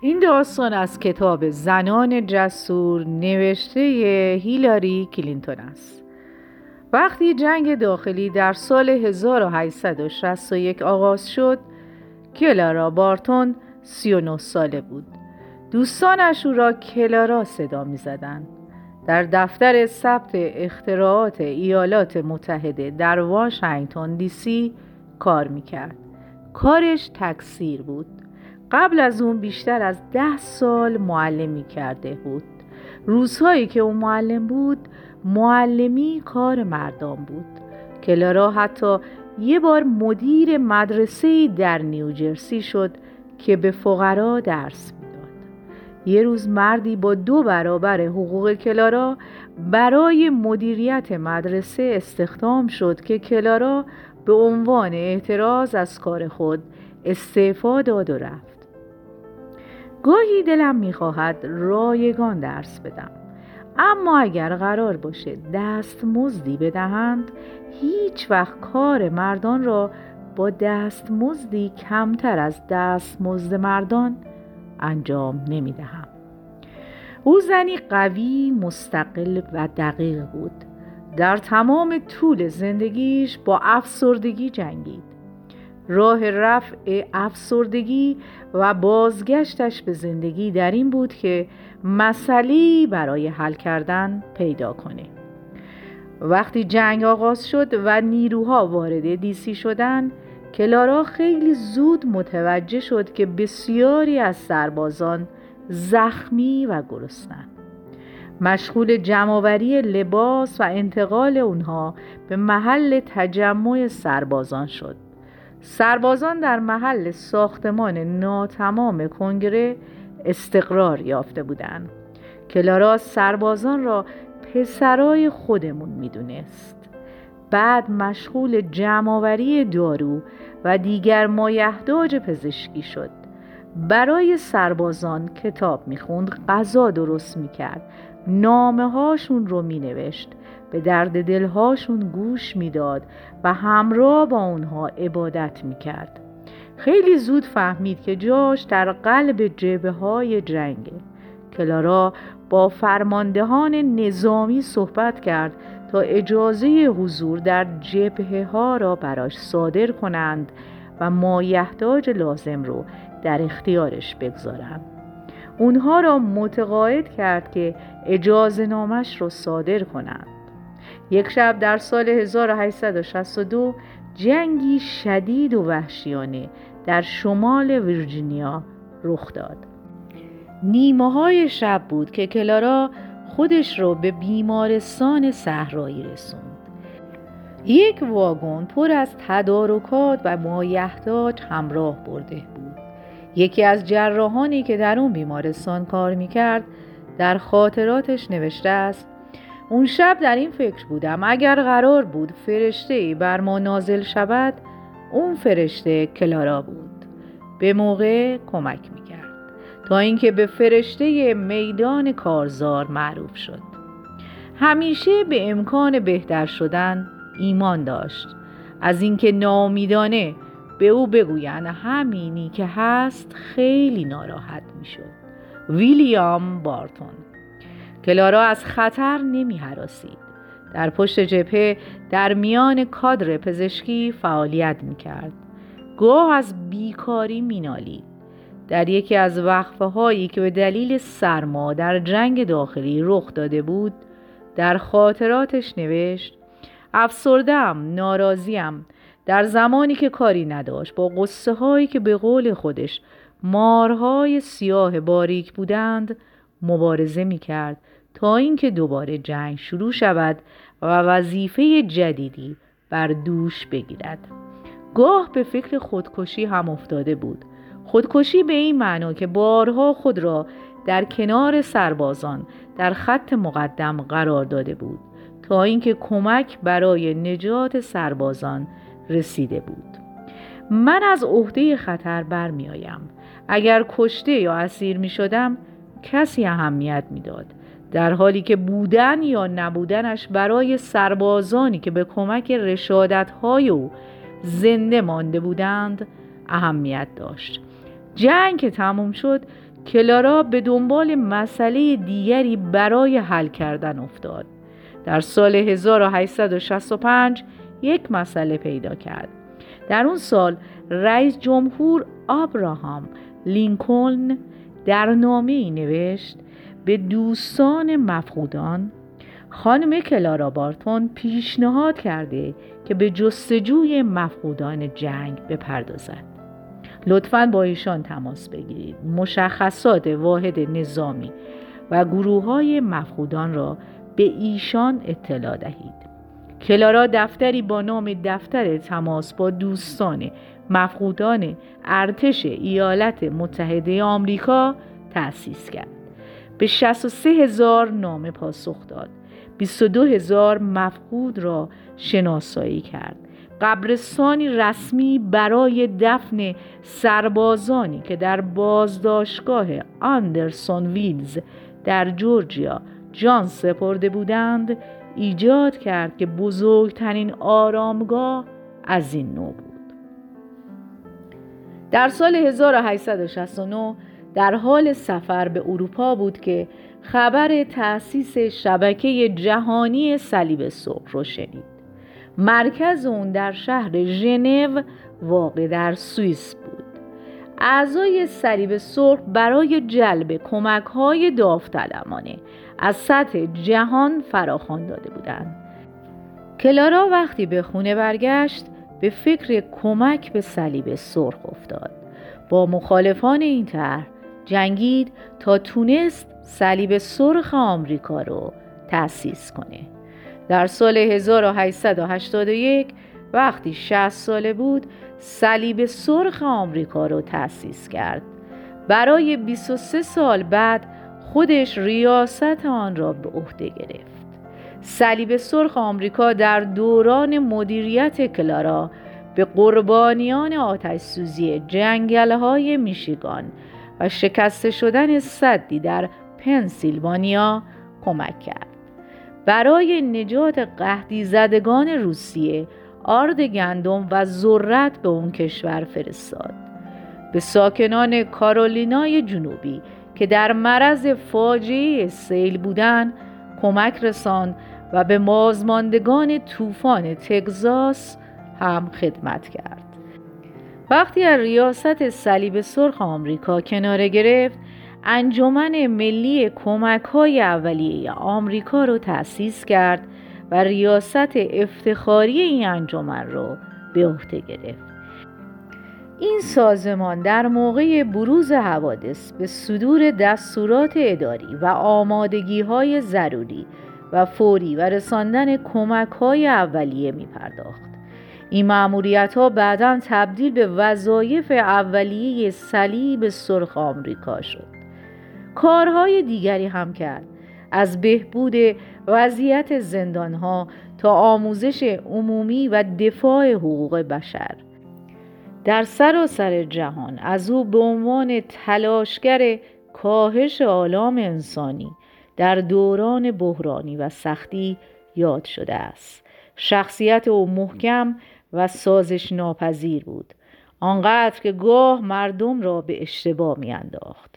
این داستان از کتاب زنان جسور نوشته هیلاری کلینتون است وقتی جنگ داخلی در سال 1861 آغاز شد کلارا بارتون 39 ساله بود دوستانش او را کلارا صدا می زدن. در دفتر ثبت اختراعات ایالات متحده در واشنگتن دی سی کار می کرد. کارش تکثیر بود قبل از اون بیشتر از ده سال معلمی کرده بود. روزهایی که اون معلم بود معلمی کار مردم بود. کلارا حتی یه بار مدیر مدرسه در نیوجرسی شد که به فقرا درس می‌داد. یه روز مردی با دو برابر حقوق کلارا برای مدیریت مدرسه استخدام شد که کلارا به عنوان اعتراض از کار خود استعفا داد و رفت. گاهی دلم می‌خواهد رایگان درس بدم اما اگر قرار باشه دست مزدی بدهند هیچ وقت کار مردان را با دست مزدی کمتر از دست مزد مردان انجام نمی دهم. او زنی قوی، مستقل و دقیق بود. در تمام طول زندگیش با افسردگی جنگید. راه رفع افسردگی و بازگشتش به زندگی در این بود که مسئله برای حل کردن پیدا کنه. وقتی جنگ آغاز شد و نیروها وارد دیسی شدن کلارا خیلی زود متوجه شد که بسیاری از سربازان زخمی و گرسنن. مشغول جمعآوری لباس و انتقال اونها به محل تجمع سربازان شد. سربازان در محل ساختمان ناتمام کنگره استقرار یافته بودند کلارا سربازان را پسرای خودمون می‌دونست. بعد مشغول جمعآوری دارو و دیگر مایحتاج پزشکی شد. برای سربازان کتاب می‌خوند غذا درست می‌کرد نامه هاشون رو مینوشت به درد دلهاشون گوش می‌داد و همراه با اونها عبادت می‌کرد. خیلی زود فهمید که جاش در قلب جبه های جنگه. کلارا با فرماندهان نظامی صحبت کرد تا اجازه حضور در جبهه ها را براش صادر کنند و مایحتاج لازم رو در اختیارش بگذارند. اونها را متقاعد کرد که اجازه نامش را صادر کنند. یک شب در سال 1862 جنگی شدید و وحشیانه در شمال ویرجینیا رخ داد. نیمه های شب بود که کلارا خودش را به بیمارستان صحرایی رسوند. یک واگن پر از تدارکات و مایحتاج همراه برده بود. یکی از جراحانی که در اون بیمارستان کار می‌کرد در خاطراتش نوشته است اون شب در این فکر بودم اگر قرار بود فرشته ای بر ما نازل شود اون فرشته کلارا بود. به موقع کمک می‌کرد تا اینکه به فرشته میدان کارزار معروف شد. همیشه به امکان بهتر شدن ایمان داشت. از اینکه نامیدانه به او بگویند همینی که هست خیلی ناراحت می‌شد ویلیام بارتون کلارا از خطر نمی حراسید. در پشت جبهه در میان کادر پزشکی فعالیت می کرد. گاه از بیکاری مینالید. در یکی از وقفه هایی که به دلیل سرما در جنگ داخلی رخ داده بود در خاطراتش نوشت افسردم ناراضیم در زمانی که کاری نداشت با قصه هایی که به قول خودش مارهای سیاه باریک بودند مبارزه می کرد تا اینکه دوباره جنگ شروع شود و وظیفه جدیدی بر دوش بگیرد. گاه به فکر خودکشی هم افتاده بود. خودکشی به این معنا که بارها خود را در کنار سربازان در خط مقدم قرار داده بود تا اینکه کمک برای نجات سربازان رسیده بود. من از عهده خطر برمیآیم. اگر کشته یا اسیر می شدم کسی اهمیت می‌داد. در حالی که بودن یا نبودنش برای سربازانی که به کمک رشادتهای او زنده مانده بودند اهمیت داشت. جنگ که تموم شد کلارا به دنبال مسئله دیگری برای حل کردن افتاد. در سال 1865 یک مسئله پیدا کرد. در اون سال رئیس جمهور آبراهام لینکلن در نامه ای نوشت به دوستان مفقودان خانم کلارا بارتون پیشنهاد کرده که به جستجوی مفقودان جنگ بپردازد لطفا با ایشان تماس بگیرید. مشخصات واحد نظامی و گروه های مفقودان را به ایشان اطلاع دهید. کلارا دفتری با نام دفتر تماس با دوستان مفقودان ارتش ایالات متحده آمریکا تأسیس کرد. به 63 هزار نامه پاسخ داد. 22 هزار مفقود را شناسایی کرد. قبرستانی رسمی برای دفن سربازانی که در بازداشتگاه آندرسون ویلز در جورجیا جان سپرده بودند ایجاد کرد که بزرگترین آرامگاه از این نوع بود. در سال 1869 در حال سفر به اروپا بود که خبر تأسیس شبکه جهانی صلیب سرخ رو شنید. مرکز اون در شهر ژنو واقع در سوئیس بود. اعضای صلیب سرخ برای جلب کمک های داوطلبانه از سطح جهان فراخوان داده بودند. کلارا وقتی به خونه برگشت به فکر کمک به صلیب سرخ افتاد. با مخالفان این طرح جنگید تا تونست صلیب سرخ آمریکا رو تأسیس کنه. در سال 1881 وقتی 60 ساله بود صلیب سرخ آمریکا رو تأسیس کرد برای 23 سال بعد خودش ریاست آن را به عهده گرفت صلیب سرخ آمریکا در دوران مدیریت کلارا به قربانیان آتش سوزی جنگل های میشیگان و شکسته شدن صدی در پنسیلوانیا کمک کرد. برای نجات قهدی زدگان روسیه آرد گندم و ذرت به اون کشور فرستاد. به ساکنان کارولینای جنوبی که در مرض فاجعه سیل بودند کمک رساند و به مازماندگان طوفان تگزاس هم خدمت کرد. وقتی از ریاست صلیب سرخ آمریکا کناره گرفت انجمن ملی کمک های اولیه آمریکا رو تأسیس کرد و ریاست افتخاری این انجمن رو به عهده گرفت. این سازمان در موقع بروز حوادث به صدور دستورات اداری و آمادگی های ضروری و فوری و رساندن کمک های اولیه می پرداخت. این معمولیت ها بعدا تبدیل به وظایف اولیه صلیب سرخ آمریکا شد. کارهای دیگری هم کرد. از بهبود وضعیت زندان ها تا آموزش عمومی و دفاع حقوق بشر. در سراسر جهان از او به عنوان تلاشگر کاهش آلام انسانی در دوران بحرانی و سختی یاد شده است. شخصیت او محکم و سازش ناپذیر بود. آنقدر که گاه مردم را به اشتباه میانداخت.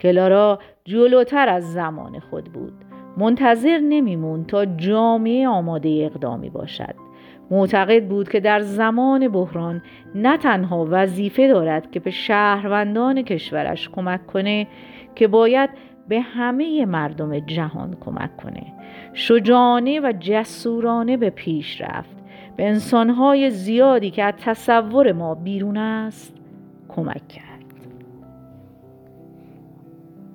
کلارا جلوتر از زمان خود بود. منتظر نمیمون تا جامعه آماده اقدامی باشد. معتقد بود که در زمان بحران نه تنها وظیفه دارد که به شهروندان کشورش کمک کنه که باید به همه مردم جهان کمک کنه. شجاعانه و جسورانه به پیش رفت. به انسانهای زیادی که از تصور ما بیرون است کمک کرد.